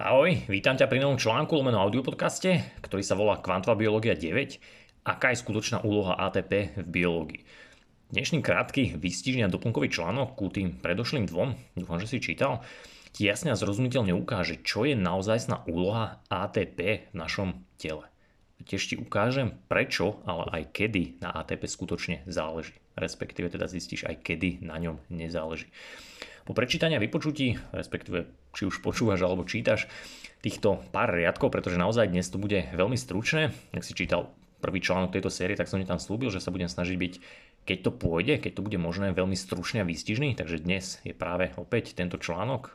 Ahoj, vítam ťa pri novom článku lomeno audiopodcaste, ktorý sa volá Kvantová biológia 9. Aká je skutočná úloha ATP v biológii? Dnešný krátky, výstižný a doplnkový článok ku tým predošlým dvom, dúfam, že si čítal, ti jasne a zrozumiteľne ukáže, čo je naozajstná úloha ATP v našom tele. Tiež ti ukážem, prečo, ale aj kedy na ATP skutočne záleží. Respektíve teda zistíš aj kedy na ňom nezáleží. Po prečítaní a vypočutí, respektíve či už počúvaš alebo čítaš týchto pár riadkov, pretože naozaj dnes to bude veľmi stručné. Ak si čítal prvý článok tejto série, tak som ti tam slúbil, že sa budem snažiť byť, keď to pôjde, keď to bude možné, veľmi stručný a výstižný. Takže dnes je práve opäť tento článok.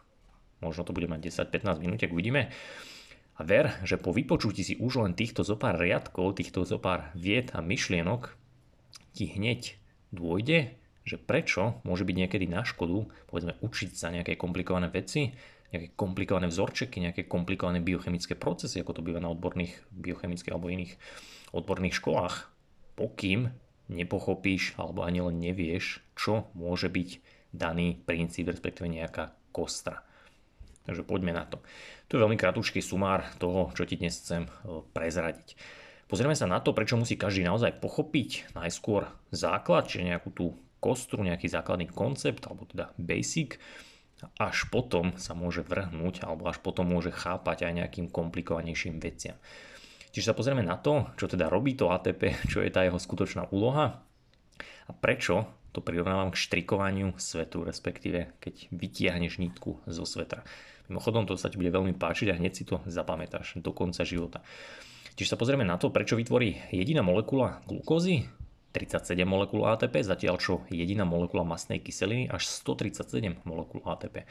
Možno to bude mať 10-15 minút, ak uvidíme. A ver, že po vypočutí si už len týchto zopár riadkov, týchto zopár vied a myšlienok ti hneď dôjde, že prečo môže byť niekedy na škodu, povedzme, učiť sa nejaké komplikované veci, nejaké komplikované vzorčeky, nejaké komplikované biochemické procesy, ako to býva na odborných biochemických alebo iných odborných školách, pokým nepochopíš alebo ani len nevieš, čo môže byť daný princíp, respektíve nejaká kostra. Takže poďme na to. Tu je veľmi kratučký sumár toho, čo ti dnes chcem e, prezradiť. Pozrieme sa na to, prečo musí každý naozaj pochopiť najskôr základ, čiže nejakú tú kostru, nejaký základný koncept, alebo teda basic, až potom sa môže vrhnúť, alebo až potom môže chápať aj nejakým komplikovanejším veciam. Čiže sa pozrieme na to, čo teda robí to ATP, čo je tá jeho skutočná úloha a prečo to prirovnávam k štrikovaniu svetu, respektíve keď vytiahneš nitku zo svetra. Mimochodom to sa ti bude veľmi páčiť a hneď si to zapamätáš do konca života. Čiže sa pozrieme na to, prečo vytvorí jediná molekula glukózy, 37 molekúl ATP, zatiaľ čo jediná molekula masnej kyseliny až 137 molekúl ATP.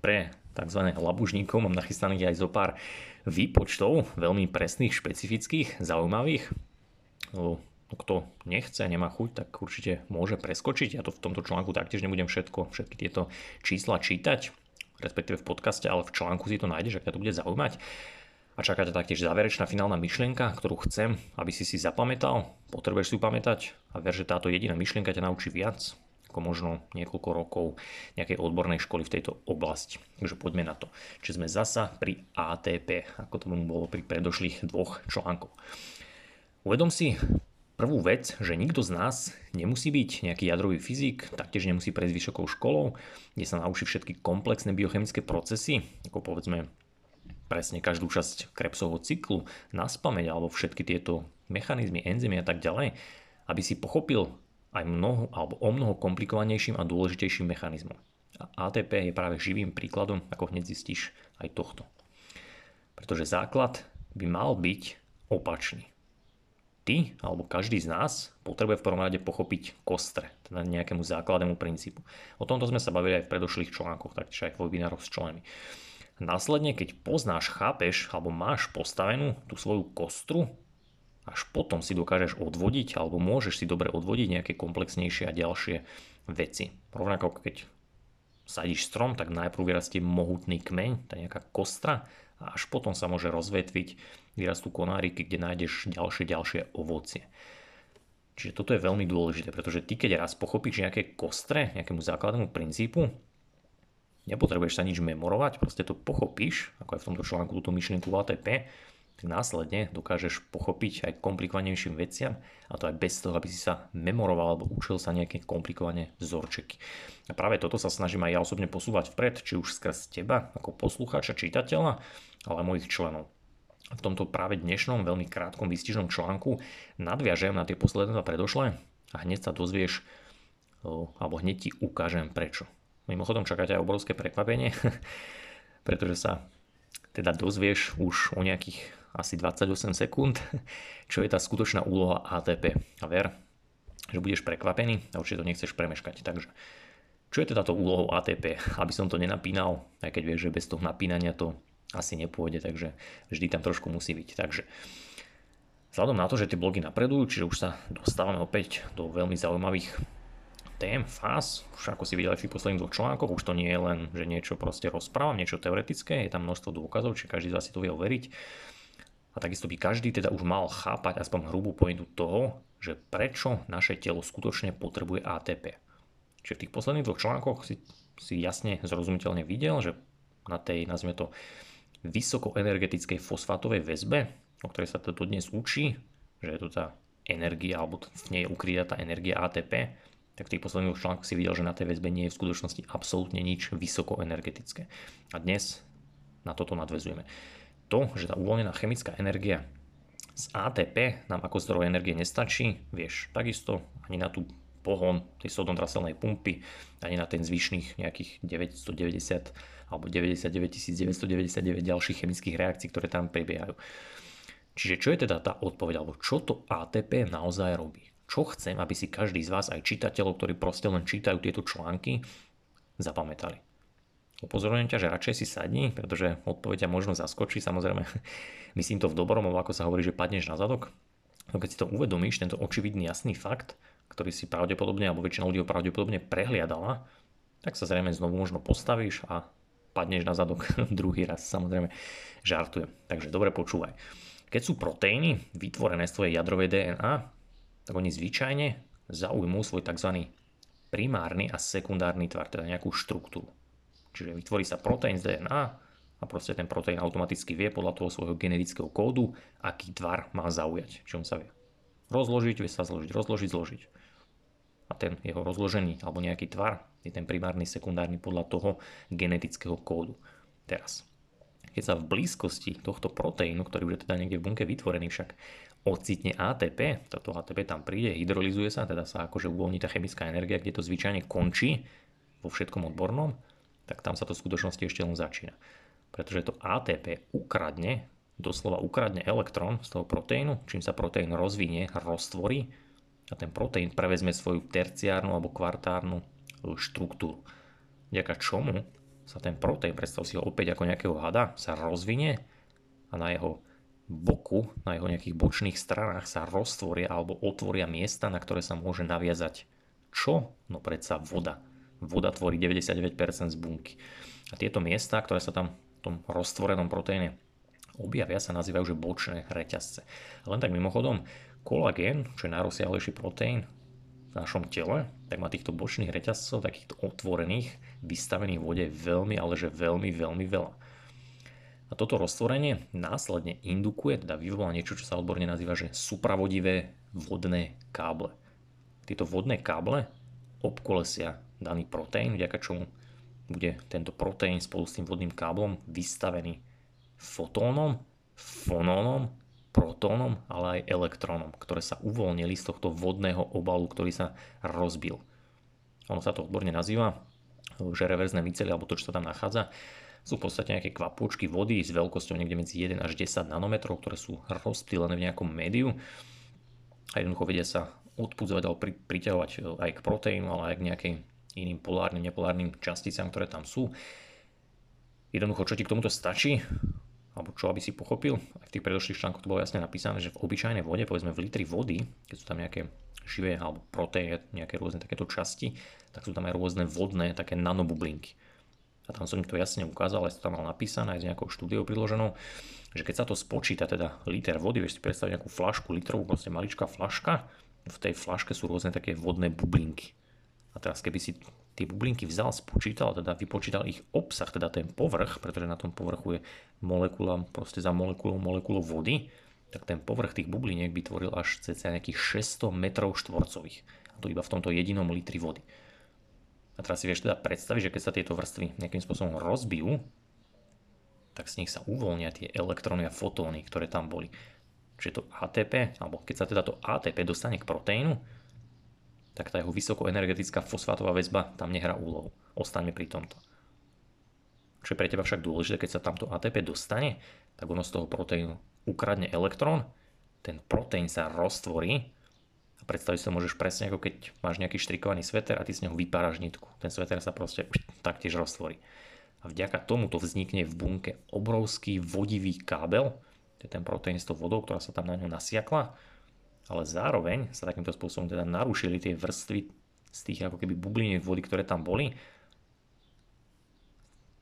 Pre tzv. labužníkov mám nachystaných aj zo pár výpočtov, veľmi presných, špecifických, zaujímavých. Kto nechce, nemá chuť, tak určite môže preskočiť. Ja to v tomto článku taktiež nebudem všetko, všetky tieto čísla čítať, respektíve v podcaste, ale v článku si to nájdeš, ak ťa to bude zaujímať. A čaká ťa taktiež záverečná finálna myšlienka, ktorú chcem, aby si si zapamätal. Potrebuješ si ju pamätať a ver, že táto jediná myšlienka ťa naučí viac ako možno niekoľko rokov nejakej odbornej školy v tejto oblasti. Takže poďme na to. Čiže sme zasa pri ATP, ako to bolo pri predošlých dvoch článkoch. Uvedom si prvú vec, že nikto z nás nemusí byť nejaký jadrový fyzik, taktiež nemusí prejsť vysokou školou, kde sa naučí všetky komplexné biochemické procesy, ako povedzme presne každú časť Krebsovho cyklu na spameť alebo všetky tieto mechanizmy, enzymy a tak ďalej, aby si pochopil aj mnoho alebo o mnoho komplikovanejším a dôležitejším mechanizmom. A ATP je práve živým príkladom, ako hneď zistíš aj tohto. Pretože základ by mal byť opačný. Ty alebo každý z nás potrebuje v prvom rade pochopiť kostre, teda nejakému základnému princípu. O tomto sme sa bavili aj v predošlých článkoch, taktiež aj v webinároch s členmi. Následne, keď poznáš, chápeš alebo máš postavenú tú svoju kostru, až potom si dokážeš odvodiť alebo môžeš si dobre odvodiť nejaké komplexnejšie a ďalšie veci. Rovnako keď sadíš strom, tak najprv vyrastie mohutný kmeň, tá nejaká kostra a až potom sa môže rozvetviť, vyrastú konáriky, kde nájdeš ďalšie, ďalšie ovocie. Čiže toto je veľmi dôležité, pretože ty keď raz pochopíš nejaké kostre, nejakému základnému princípu, nepotrebuješ sa nič memorovať, proste to pochopíš, ako aj v tomto článku túto myšlienku v ATP, tak následne dokážeš pochopiť aj komplikovanejším veciam a to aj bez toho, aby si sa memoroval alebo učil sa nejaké komplikované vzorčeky. A práve toto sa snažím aj ja osobne posúvať vpred, či už skrz teba ako poslucháča, čitateľa, ale aj mojich členov. V tomto práve dnešnom veľmi krátkom výstižnom článku nadviažem na tie posledné dva predošlé a hneď sa dozvieš alebo hneď ti ukážem prečo. Mimochodom čakáte aj obrovské prekvapenie, pretože sa teda dozvieš už o nejakých asi 28 sekúnd, čo je tá skutočná úloha ATP. A ver, že budeš prekvapený a určite to nechceš premeškať. Takže čo je teda to úlohou ATP? Aby som to nenapínal, aj keď vieš, že bez toho napínania to asi nepôjde, takže vždy tam trošku musí byť. Takže vzhľadom na to, že tie blogy napredujú, čiže už sa dostávame opäť do veľmi zaujímavých tém, fáz, už ako si videli v posledných dvoch článkoch, už to nie je len, že niečo proste rozprávam, niečo teoretické, je tam množstvo dôkazov, či každý z vás si to vie overiť. A takisto by každý teda už mal chápať aspoň hrubú pointu toho, že prečo naše telo skutočne potrebuje ATP. Čiže v tých posledných dvoch článkoch si, si jasne zrozumiteľne videl, že na tej, nazvime to, vysokoenergetickej fosfátovej väzbe, o ktorej sa to dnes učí, že je to tá energia, alebo v nej je ukrytá tá energia ATP, tak v tých posledných článkoch si videl, že na tej väzbe nie je v skutočnosti absolútne nič vysokoenergetické. A dnes na toto nadvezujeme. To, že tá uvoľnená chemická energia z ATP nám ako zdroj energie nestačí, vieš, takisto ani na tú pohon tej sodnotraselnej pumpy, ani na ten zvyšných nejakých 990 alebo 99 999 ďalších chemických reakcií, ktoré tam prebiehajú. Čiže čo je teda tá odpoveď, alebo čo to ATP naozaj robí? Čo chcem, aby si každý z vás, aj čitateľov, ktorí proste len čítajú tieto články, zapamätali. Upozorňujem ťa, že radšej si sadni, pretože odpoveď ťa možno zaskočí, samozrejme, myslím to v dobrom, ako sa hovorí, že padneš na zadok. No keď si to uvedomíš, tento očividný jasný fakt, ktorý si pravdepodobne, alebo väčšina ľudí ho pravdepodobne prehliadala, tak sa zrejme znovu možno postavíš a padneš na zadok druhý raz, samozrejme žartujem. Takže dobre počúvaj. Keď sú proteíny vytvorené z tvojej jadrovej DNA, tak oni zvyčajne zaujmú svoj tzv. primárny a sekundárny tvar, teda nejakú štruktúru. Čiže vytvorí sa proteín z DNA a proste ten proteín automaticky vie podľa toho svojho genetického kódu, aký tvar má zaujať. Čiže on sa vie rozložiť, vie sa zložiť, rozložiť, zložiť. A ten jeho rozložený alebo nejaký tvar je ten primárny, sekundárny podľa toho genetického kódu. Teraz, keď sa v blízkosti tohto proteínu, ktorý je teda niekde v bunke vytvorený, však ocitne ATP, toto ATP tam príde, hydrolyzuje sa, teda sa akože uvoľní tá chemická energia, kde to zvyčajne končí vo všetkom odbornom, tak tam sa to v skutočnosti ešte len začína. Pretože to ATP ukradne, doslova ukradne elektrón z toho proteínu, čím sa proteín rozvinie, roztvorí a ten proteín prevezme svoju terciárnu alebo kvartárnu štruktúru. Vďaka čomu sa ten proteín, predstav si ho opäť ako nejakého hada, sa rozvinie a na jeho boku, na jeho nejakých bočných stranách sa roztvoria alebo otvoria miesta, na ktoré sa môže naviazať čo? No predsa voda. Voda tvorí 99% z bunky. A tieto miesta, ktoré sa tam v tom roztvorenom proteíne objavia, sa nazývajú že bočné reťazce. Len tak mimochodom, kolagén, čo je najrozsiahlejší proteín v našom tele, tak má týchto bočných reťazcov, takýchto otvorených, vystavených vode veľmi, ale že veľmi, veľmi veľa. A toto roztvorenie následne indukuje, teda vyvolá niečo, čo sa odborne nazýva, že supravodivé vodné káble. Tieto vodné káble obkolesia daný proteín, vďaka čomu bude tento proteín spolu s tým vodným káblom vystavený fotónom, fonónom protónom, ale aj elektrónom, ktoré sa uvoľnili z tohto vodného obalu, ktorý sa rozbil. Ono sa to odborne nazýva, že reverzné mycely, alebo to, čo sa tam nachádza, sú v podstate nejaké kvapôčky vody s veľkosťou niekde medzi 1 až 10 nanometrov, ktoré sú rozptýlené v nejakom médiu a jednoducho vedia sa odpudzovať alebo pri, priťahovať aj k proteínu, ale aj k nejakým iným polárnym, nepolárnym časticám, ktoré tam sú. Jednoducho, čo ti k tomuto stačí? alebo čo aby si pochopil, aj v tých predošlých článkoch to bolo jasne napísané, že v obyčajnej vode, povedzme v litri vody, keď sú tam nejaké živé alebo proteíny, nejaké rôzne takéto časti, tak sú tam aj rôzne vodné také nanobublinky. Tam som to jasne ukázal, aj to tam mal napísané, aj s nejakou štúdiou priloženou, že keď sa to spočíta, teda liter vody, vieš si predstaviť nejakú flašku litrovú, proste maličká flaška, v tej flaške sú rôzne také vodné bublinky. A teraz keby si tie bublinky vzal, spočítal, teda vypočítal ich obsah, teda ten povrch, pretože na tom povrchu je molekula, proste za molekulou molekulou vody, tak ten povrch tých bubliniek by tvoril až cca nejakých 600 metrov štvorcových. A to iba v tomto jedinom litri vody. A teraz si vieš teda predstaviť, že keď sa tieto vrstvy nejakým spôsobom rozbijú, tak z nich sa uvoľnia tie elektróny a fotóny, ktoré tam boli. Čiže to ATP, alebo keď sa teda to ATP dostane k proteínu, tak tá jeho vysokoenergetická fosfátová väzba tam nehrá úlohu. Ostaňme pri tomto. Čo je pre teba však dôležité, keď sa tamto ATP dostane, tak ono z toho proteínu ukradne elektrón, ten proteín sa roztvorí a predstaviť si to môžeš presne ako keď máš nejaký štrikovaný sveter a ty z neho vypáraš nitku. Ten sveter sa proste taktiež roztvorí. A vďaka tomuto vznikne v bunke obrovský vodivý kábel, to je ten proteín s tou vodou, ktorá sa tam na ňu nasiakla ale zároveň sa takýmto spôsobom teda narušili tie vrstvy z tých ako keby bubliniek vody, ktoré tam boli,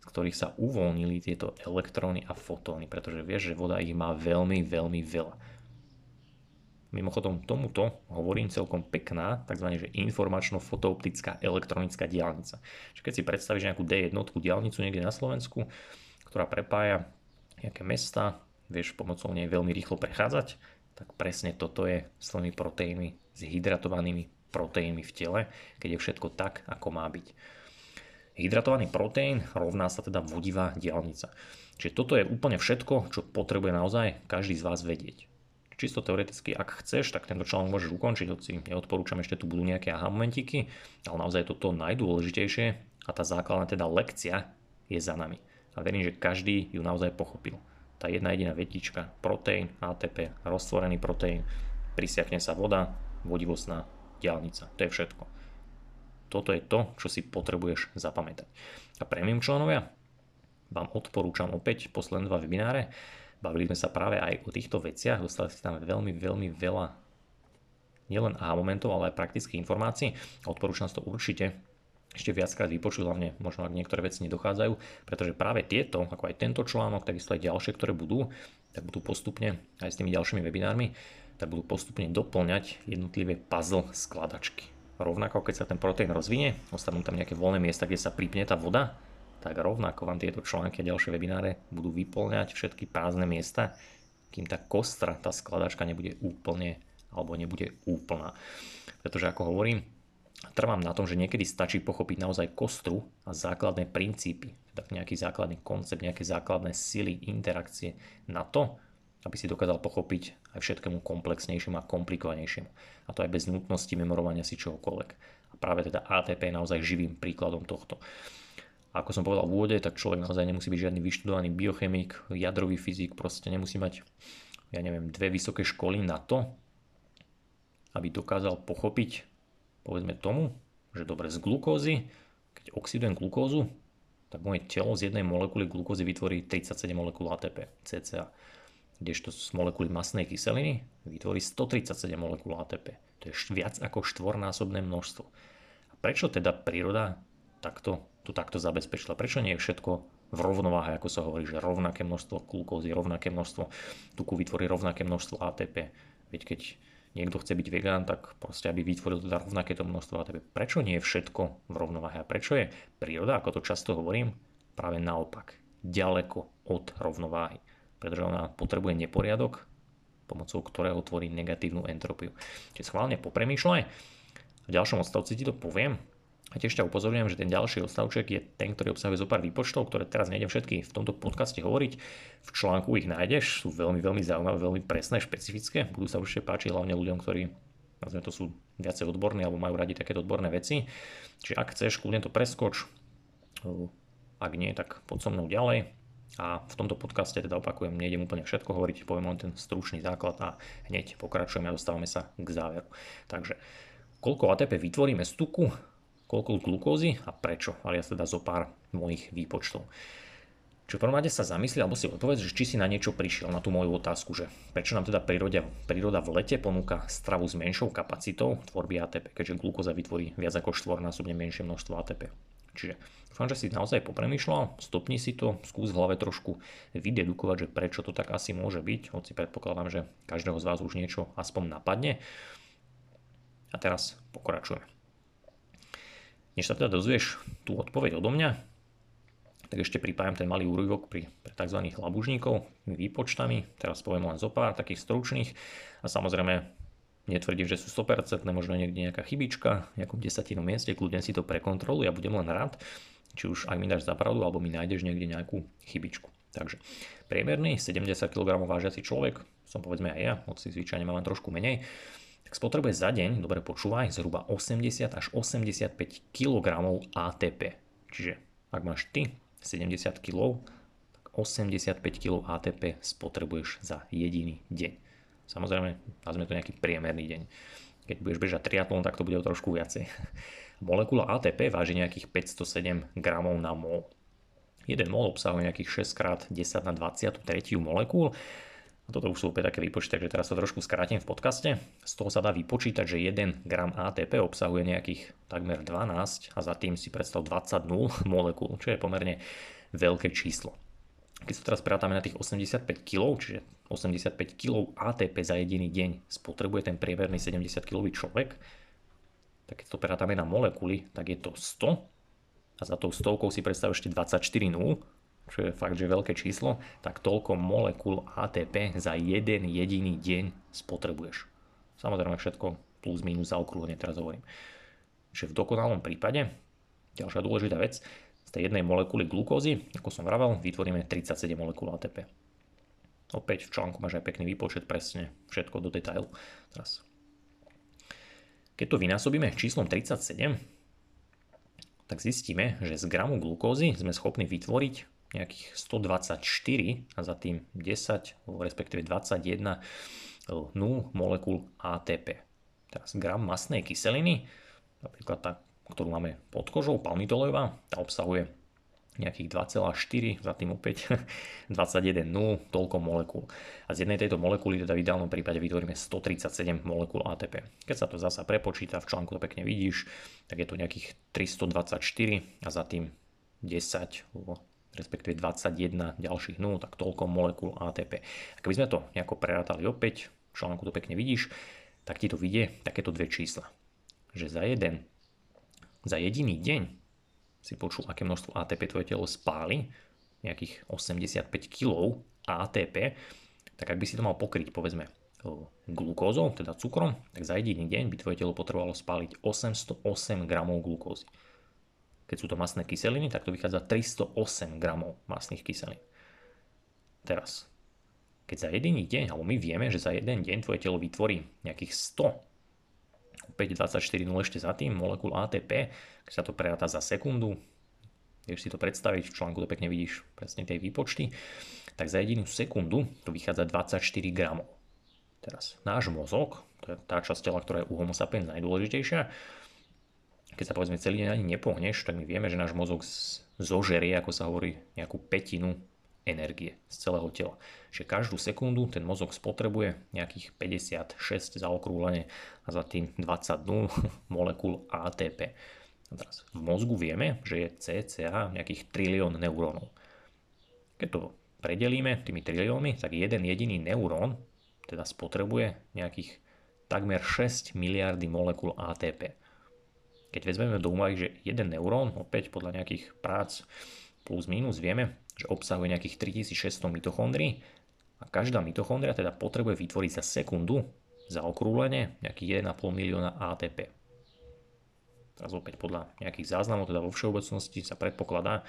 z ktorých sa uvoľnili tieto elektróny a fotóny, pretože vieš, že voda ich má veľmi, veľmi veľa. Mimochodom tomuto hovorím celkom pekná, tzv. Že informačno-fotooptická elektronická diálnica. Čiže keď si predstavíš nejakú D1 diálnicu niekde na Slovensku, ktorá prepája nejaké mesta, vieš pomocou nej veľmi rýchlo prechádzať, tak presne toto je s tými proteínmi, s hydratovanými proteínmi v tele, keď je všetko tak, ako má byť. Hydratovaný proteín rovná sa teda vodivá diálnica. Čiže toto je úplne všetko, čo potrebuje naozaj každý z vás vedieť. Čisto teoreticky, ak chceš, tak tento článok môžeš ukončiť, hoci neodporúčam, ešte tu budú nejaké aha momentiky, ale naozaj toto najdôležitejšie a tá základná teda lekcia je za nami. A verím, že každý ju naozaj pochopil. Tá jedna jediná vetička, proteín, ATP, roztvorený proteín, prisiakne sa voda, vodivostná diálnica. To je všetko. Toto je to, čo si potrebuješ zapamätať. A premium členovia, vám odporúčam opäť posledné dva webináre. Bavili sme sa práve aj o týchto veciach, dostali ste tam veľmi, veľmi veľa nielen aha momentov, ale aj praktických informácií. Odporúčam to určite ešte viackrát vypočuť, hlavne možno ak niektoré veci nedochádzajú, pretože práve tieto, ako aj tento článok, takisto aj ďalšie, ktoré budú, tak budú postupne aj s tými ďalšími webinármi, tak budú postupne doplňať jednotlivé puzzle skladačky. Rovnako keď sa ten proteín rozvinie, ostanú tam nejaké voľné miesta, kde sa pripne tá voda, tak rovnako vám tieto články a ďalšie webináre budú vyplňať všetky prázdne miesta, kým tá kostra, tá skladačka nebude úplne alebo nebude úplná. Pretože ako hovorím, trvám na tom, že niekedy stačí pochopiť naozaj kostru a základné princípy, teda nejaký základný koncept, nejaké základné sily, interakcie na to, aby si dokázal pochopiť aj všetkému komplexnejšiemu a komplikovanejšiemu. A to aj bez nutnosti memorovania si čohokoľvek. A práve teda ATP je naozaj živým príkladom tohto. Ako som povedal v úvode, tak človek naozaj nemusí byť žiadny vyštudovaný biochemik, jadrový fyzik, proste nemusí mať, ja neviem, dve vysoké školy na to, aby dokázal pochopiť, povedzme tomu, že dobre z glukózy, keď oxidujem glukózu, tak moje telo z jednej molekuly glukózy vytvorí 37 molekúl ATP, cca. Kdežto z molekuly masnej kyseliny vytvorí 137 molekúl ATP. To je viac ako štvornásobné množstvo. A prečo teda príroda takto tu takto zabezpečila. Prečo nie je všetko v rovnováhe, ako sa hovorí, že rovnaké množstvo glukózy, rovnaké množstvo tuku vytvorí rovnaké množstvo ATP. Veď keď niekto chce byť vegán, tak proste aby vytvoril teda rovnaké to množstvo ATP. Prečo nie je všetko v rovnováhe? A prečo je príroda, ako to často hovorím, práve naopak, ďaleko od rovnováhy? Pretože ona potrebuje neporiadok, pomocou ktorého tvorí negatívnu entropiu. Čiže schválne popremýšľaj. V ďalšom odstavci ti to poviem, a tiež ťa upozorňujem, že ten ďalší odstavček je ten, ktorý obsahuje zo pár výpočtov, ktoré teraz nejdem všetky v tomto podcaste hovoriť. V článku ich nájdeš, sú veľmi, veľmi zaujímavé, veľmi presné, špecifické. Budú sa určite páčiť hlavne ľuďom, ktorí nazvime to sú viacej odborní alebo majú radi takéto odborné veci. Čiže ak chceš, kľudne to preskoč. Ak nie, tak poď so mnou ďalej. A v tomto podcaste teda opakujem, nejdem úplne všetko hovoriť, poviem len ten stručný základ a hneď pokračujeme a dostávame sa k záveru. Takže koľko ATP vytvoríme z tuku, koľko glukózy a prečo, ale ja teda zo pár mojich výpočtov. Čiže v prvom rade sa zamyslí alebo si odpovedz, že či si na niečo prišiel, na tú moju otázku, že prečo nám teda príroda, príroda v lete ponúka stravu s menšou kapacitou tvorby ATP, keďže glukóza vytvorí viac ako štvornásobne menšie množstvo ATP. Čiže dúfam, že si naozaj popremýšľal, stopni si to, skús v hlave trošku vydedukovať, že prečo to tak asi môže byť, hoci predpokladám, že každého z vás už niečo aspoň napadne. A teraz pokračujeme. Než sa teda dozvieš tú odpoveď odo mňa, tak ešte pripájam ten malý úryvok pri, pre tzv. labužníkov výpočtami. Teraz poviem len zo pár takých stručných a samozrejme netvrdím, že sú 100%, možno niekde nejaká chybička, nejakom desatinom mieste, kľudne si to prekontroluj a budem len rád, či už ak mi dáš zapravdu, alebo mi nájdeš niekde nejakú chybičku. Takže priemerný 70 kg vážiaci človek, som povedzme aj ja, hoci zvyčajne mám trošku menej, tak spotrebuje za deň, dobre počúvaj, zhruba 80 až 85 kg ATP. Čiže ak máš ty 70 kg, tak 85 kg ATP spotrebuješ za jediný deň. Samozrejme, nazvime to nejaký priemerný deň. Keď budeš bežať triatlon, tak to bude o trošku viacej. Molekula ATP váži nejakých 507 gramov na mol. Jeden mol obsahuje nejakých 6 x 10 na 23 molekúl toto už sú opäť také výpočty, takže teraz to trošku skrátim v podcaste. Z toho sa dá vypočítať, že 1 gram ATP obsahuje nejakých takmer 12 a za tým si predstav 20 nul molekúl, čo je pomerne veľké číslo. Keď sa teraz prátame na tých 85 kg, čiže 85 kg ATP za jediný deň spotrebuje ten priemerný 70 kg človek, tak keď to prátame na molekuly, tak je to 100 a za tou stovkou si predstav ešte 24 nul, čo je fakt, že veľké číslo, tak toľko molekúl ATP za jeden jediný deň spotrebuješ. Samozrejme všetko plus minus zaokrúhlenie teraz hovorím. Že v dokonalom prípade, ďalšia dôležitá vec, z tej jednej molekuly glukózy, ako som vravel, vytvoríme 37 molekúl ATP. Opäť v článku máš aj pekný výpočet presne, všetko do detailu. Teraz. Keď to vynásobíme číslom 37, tak zistíme, že z gramu glukózy sme schopní vytvoriť nejakých 124 a za tým 10, respektíve 21 0 molekúl ATP. Teraz gram masnej kyseliny, napríklad tá, ktorú máme pod kožou, palmitolejová, tá obsahuje nejakých 2,4, za tým opäť 21 0, toľko molekúl. A z jednej tejto molekuly teda v ideálnom prípade vytvoríme 137 molekúl ATP. Keď sa to zasa prepočíta, v článku to pekne vidíš, tak je to nejakých 324 a za tým 10 respektíve 21 ďalších nul, tak toľko molekúl ATP. A keby sme to nejako prerátali opäť, v článku to pekne vidíš, tak ti to vidie takéto dve čísla. Že za jeden, za jediný deň si počul, aké množstvo ATP tvoje telo spáli, nejakých 85 kg ATP, tak ak by si to mal pokryť, povedzme, glukózou, teda cukrom, tak za jediný deň by tvoje telo potrebovalo spáliť 808 gramov glukózy. Keď sú to masné kyseliny, tak to vychádza 308 gramov masných kyselín. Teraz, keď za jediný deň, alebo my vieme, že za jeden deň tvoje telo vytvorí nejakých 100, 5, 24, 0 ešte za tým, molekúl ATP, keď sa to preráta za sekundu, vieš si to predstaviť, v článku to pekne vidíš presne tej výpočty, tak za jedinú sekundu to vychádza 24 gramov. Teraz náš mozog, to je tá časť tela, ktorá je u homo sapiens najdôležitejšia, keď sa povedzme celý deň ani nepohneš, tak my vieme, že náš mozog zožerie, ako sa hovorí, nejakú petinu energie z celého tela. Že každú sekundu ten mozog spotrebuje nejakých 56 zaokrúhlenie a za tým 20 molekúl ATP. A teraz v mozgu vieme, že je cca nejakých trilión neurónov. Keď to predelíme tými triliónmi, tak jeden jediný neurón teda spotrebuje nejakých takmer 6 miliardy molekúl ATP. Keď vezmeme do úvahy, že jeden neurón, opäť podľa nejakých prác plus minus vieme, že obsahuje nejakých 3600 mitochondrií a každá mitochondria teda potrebuje vytvoriť za sekundu za okrúhlenie nejakých 1,5 milióna ATP. Teraz opäť podľa nejakých záznamov, teda vo všeobecnosti sa predpokladá,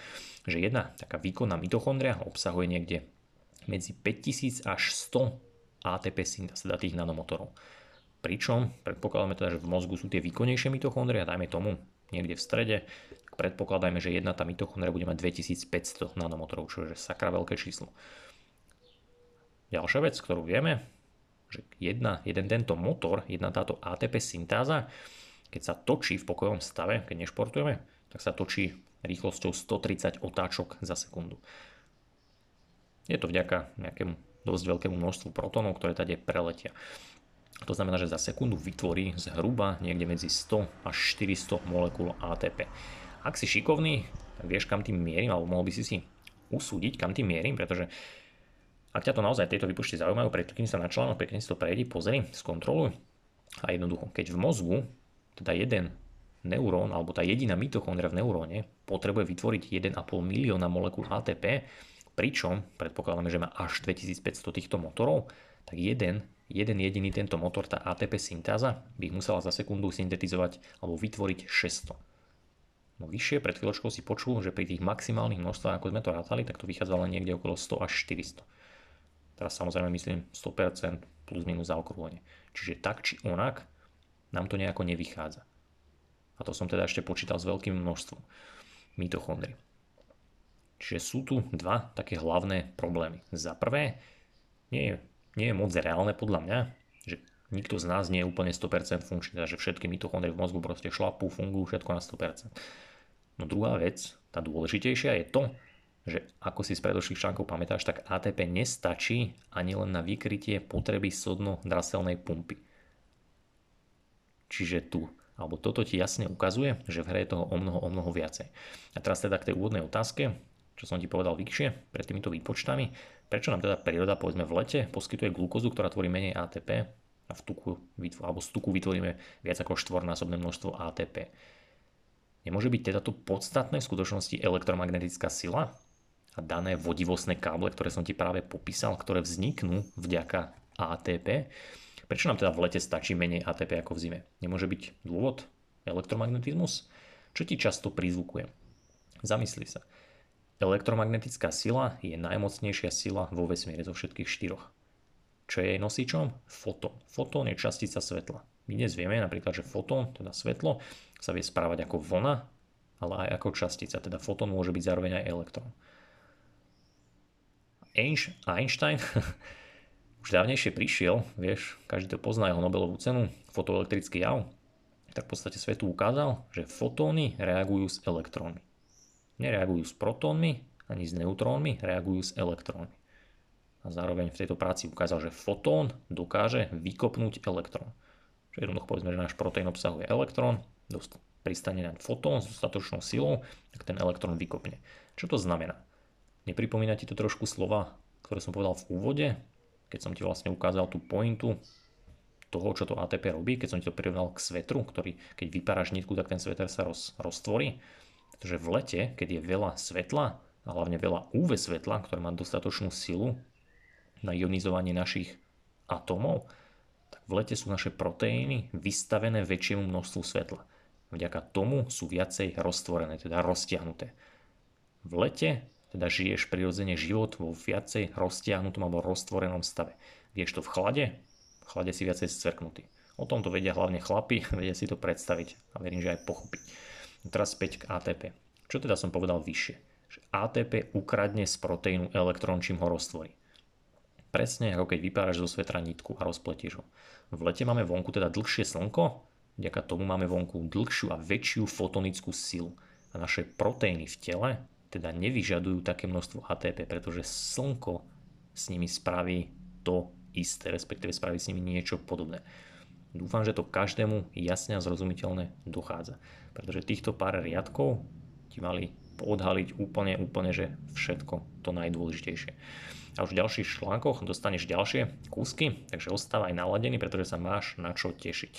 že jedna taká výkonná mitochondria obsahuje niekde medzi 5000 až 100 ATP syntáz, teda tých nanomotorov. Pričom predpokladáme teda, že v mozgu sú tie výkonnejšie mitochondrie dajme tomu niekde v strede, tak predpokladajme, že jedna tá mitochondria bude mať 2500 nanomotorov, čo je sakra veľké číslo. Ďalšia vec, ktorú vieme, že jedna, jeden tento motor, jedna táto ATP syntáza, keď sa točí v pokojovom stave, keď nešportujeme, tak sa točí rýchlosťou 130 otáčok za sekundu. Je to vďaka nejakému dosť veľkému množstvu protónov, ktoré tady preletia. To znamená, že za sekundu vytvorí zhruba niekde medzi 100 až 400 molekúl ATP. Ak si šikovný, tak vieš kam tým mierim, alebo mohol by si si usúdiť, kam tým mierim, pretože ak ťa to naozaj tieto výpočty zaujímajú, preklikni sa na článok, pekne si to prejdi, pozri, skontroluj. A jednoducho, keď v mozgu, teda jeden neurón, alebo tá jediná mitochondria v neuróne potrebuje vytvoriť 1,5 milióna molekúl ATP, pričom predpokladáme, že má až 2500 týchto motorov, tak jeden jeden jediný tento motor, tá ATP syntáza, by musela za sekundu syntetizovať alebo vytvoriť 600. No vyššie, pred chvíľočkou si počul, že pri tých maximálnych množstvách, ako sme to rátali, tak to vychádzalo niekde okolo 100 až 400. Teraz samozrejme myslím 100% plus minus zaokrúhlenie. Čiže tak či onak nám to nejako nevychádza. A to som teda ešte počítal s veľkým množstvom mitochondrií. Čiže sú tu dva také hlavné problémy. Za prvé, nie je nie je moc reálne podľa mňa, že nikto z nás nie je úplne 100% funkčný, teda že všetky mitochondrie v mozgu proste šlapú, fungujú všetko na 100%. No druhá vec, tá dôležitejšia je to, že ako si z predošlých článkov pamätáš, tak ATP nestačí ani len na vykrytie potreby sodno-draselnej pumpy. Čiže tu, alebo toto ti jasne ukazuje, že v hre je toho o mnoho, o mnoho viacej. A teraz teda k tej úvodnej otázke, čo som ti povedal vyššie pred týmito výpočtami, prečo nám teda príroda povedzme v lete poskytuje glukózu, ktorá tvorí menej ATP a v tuku, alebo z tuku vytvoríme viac ako štvornásobné množstvo ATP. Nemôže byť teda to podstatné v skutočnosti elektromagnetická sila? a dané vodivostné káble, ktoré som ti práve popísal, ktoré vzniknú vďaka ATP. Prečo nám teda v lete stačí menej ATP ako v zime? Nemôže byť dôvod? Elektromagnetizmus? Čo ti často prizvukuje? Zamysli sa. Elektromagnetická sila je najmocnejšia sila vo vesmíre zo všetkých štyroch. Čo je jej nosičom? Fotón. Fotón je častica svetla. My dnes vieme napríklad, že fotón, teda svetlo, sa vie správať ako vlna, ale aj ako častica. Teda fotón môže byť zároveň aj elektrón. Einstein už dávnejšie prišiel, vieš, každý to pozná jeho Nobelovú cenu, fotoelektrický jav, tak v podstate svetu ukázal, že fotóny reagujú s elektrónmi. Nereagujú s protónmi ani s neutrónmi, reagujú s elektrónmi. A zároveň v tejto práci ukázal, že fotón dokáže vykopnúť elektrón. Čiže jednoducho povedzme, že náš proteín obsahuje elektrón, pristane na fotón s dostatočnou silou, tak ten elektrón vykopne. Čo to znamená? Nepripomína ti to trošku slova, ktoré som povedal v úvode, keď som ti vlastne ukázal tú pointu toho, čo to ATP robí, keď som ti to prirovnal k svetru, ktorý keď vypáraš nitku, tak ten sveter sa roz, roztvorí. Pretože v lete, keď je veľa svetla, a hlavne veľa UV svetla, ktoré má dostatočnú silu na ionizovanie našich atómov, tak v lete sú naše proteíny vystavené väčšiemu množstvu svetla. Vďaka tomu sú viacej roztvorené, teda roztiahnuté. V lete teda žiješ prirodzene život vo viacej roztiahnutom alebo roztvorenom stave. Vieš to v chlade? V chlade si viacej stvrknutý. O tomto vedia hlavne chlapi, vedia si to predstaviť a verím, že aj pochopiť. Teraz späť k ATP. Čo teda som povedal vyššie? Že ATP ukradne z proteínu elektrón, čím ho roztvorí. Presne ako keď vypáraš zo svetra nitku a rozpletieš ho. V lete máme vonku teda dlhšie slnko, vďaka tomu máme vonku dlhšiu a väčšiu fotonickú silu. A naše proteíny v tele teda nevyžadujú také množstvo ATP, pretože slnko s nimi spraví to isté, respektíve spraví s nimi niečo podobné. Dúfam, že to každému jasne a zrozumiteľne dochádza, pretože týchto pár riadkov ti mali odhaliť úplne, úplne, že všetko to najdôležitejšie. A už v ďalších článkoch dostaneš ďalšie kúsky, takže ostávaj naladený, pretože sa máš na čo tešiť.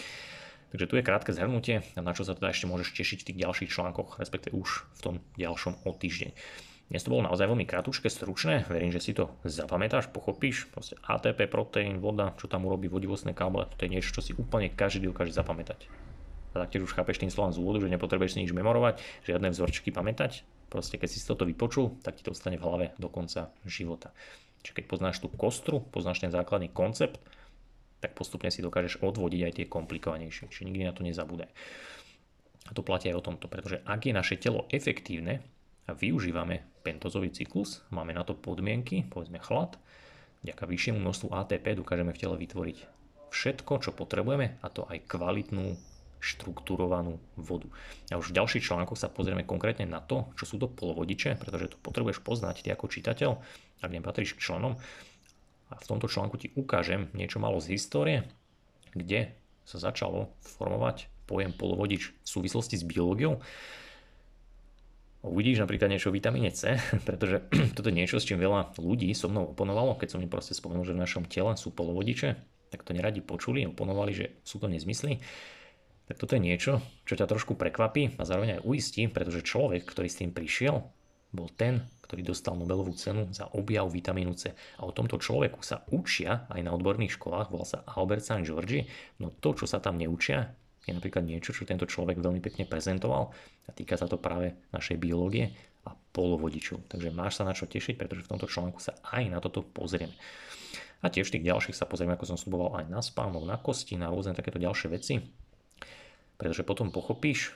Takže tu je krátke zhrnutie, na čo sa teda ešte môžeš tešiť v tých ďalších článkoch, respektíve už v tom ďalšom o týždeň. Dnes to bolo naozaj veľmi kratučké, stručné, verím, že si to zapamätáš, pochopíš. Proste ATP, proteín, voda, čo tam urobí vodivostné káble, to je niečo, čo si úplne každý dokáže zapamätať. A taktiež už chápeš tým slovám z úvodu, že nepotrebuješ si nič memorovať, žiadne vzorčky pamätať. Proste keď si toto vypočul, tak ti to ostane v hlave do konca života. Čiže keď poznáš tú kostru, poznáš ten základný koncept, tak postupne si dokážeš odvodiť aj tie komplikovanejšie. Čiže nikdy na to nezabúdaj. A to platí aj o tomto, pretože ak je naše telo efektívne a využívame pentozový cyklus, máme na to podmienky, povedzme chlad, vďaka vyššiemu množstvu ATP dokážeme v tele vytvoriť všetko, čo potrebujeme, a to aj kvalitnú štruktúrovanú vodu. A už v ďalších článkoch sa pozrieme konkrétne na to, čo sú to polovodiče, pretože to potrebuješ poznať ty ako čitateľ, ak nepatríš k členom, a v tomto článku ti ukážem niečo malo z histórie, kde sa začalo formovať pojem polovodič v súvislosti s biológiou. Uvidíš napríklad niečo o vitamíne C, pretože toto je niečo, s čím veľa ľudí so mnou oponovalo, keď som im proste spomenul, že v našom tele sú polovodiče, tak to neradi počuli, oponovali, že sú to nezmysly. Tak toto je niečo, čo ťa trošku prekvapí a zároveň aj uistí, pretože človek, ktorý s tým prišiel, bol ten, ktorý dostal Nobelovú cenu za objav vitamínu C. A o tomto človeku sa učia aj na odborných školách, volá sa Albert St. Georgi, no to, čo sa tam neučia, je napríklad niečo, čo tento človek veľmi pekne prezentoval a týka sa to práve našej biológie a polovodičov. Takže máš sa na čo tešiť, pretože v tomto článku sa aj na toto pozrieme. A tiež tých ďalších sa pozrieme, ako som sluboval aj na spánok, na kosti, na rôzne takéto ďalšie veci. Pretože potom pochopíš,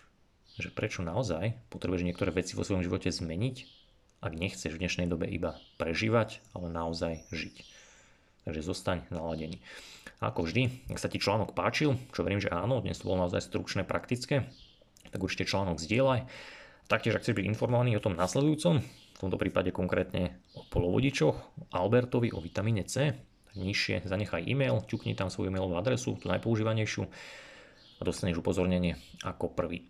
že prečo naozaj potrebuješ niektoré veci vo svojom živote zmeniť ak nechceš v dnešnej dobe iba prežívať, ale naozaj žiť. Takže zostaň naladený. A ako vždy, ak sa ti článok páčil, čo verím, že áno, dnes to bolo naozaj stručné, praktické, tak určite článok zdieľaj. Taktiež, ak chceš byť informovaný o tom nasledujúcom, v tomto prípade konkrétne o polovodičoch, Albertovi, o vitamíne C, nižšie zanechaj e-mail, ťukni tam svoju e-mailovú adresu, tú najpoužívanejšiu a dostaneš upozornenie ako prvý.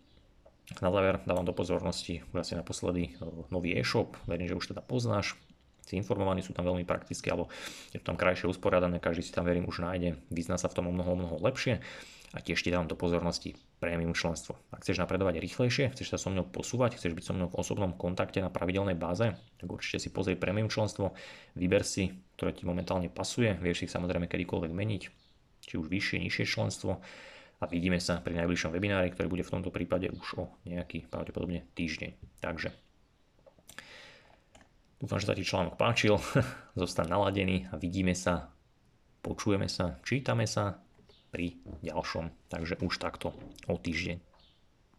Na záver dávam do pozornosti už asi naposledy e, nový e-shop, verím, že už teda poznáš, si informovaní, sú tam veľmi praktické, alebo je to tam krajšie usporiadané, každý si tam verím už nájde, vyzná sa v tom o mnoho, mnoho lepšie. A tiež ti dávam do pozornosti prémium členstvo. Ak chceš napredovať rýchlejšie, chceš sa so mnou posúvať, chceš byť so mnou v osobnom kontakte na pravidelnej báze, tak určite si pozri prémium členstvo, vyber si, ktoré ti momentálne pasuje, vieš ich samozrejme kedykoľvek meniť, či už vyššie, nižšie členstvo a vidíme sa pri najbližšom webinári, ktorý bude v tomto prípade už o nejaký pravdepodobne týždeň. Takže dúfam, že sa ti článok páčil, zostan naladený a vidíme sa, počujeme sa, čítame sa pri ďalšom. Takže už takto o týždeň.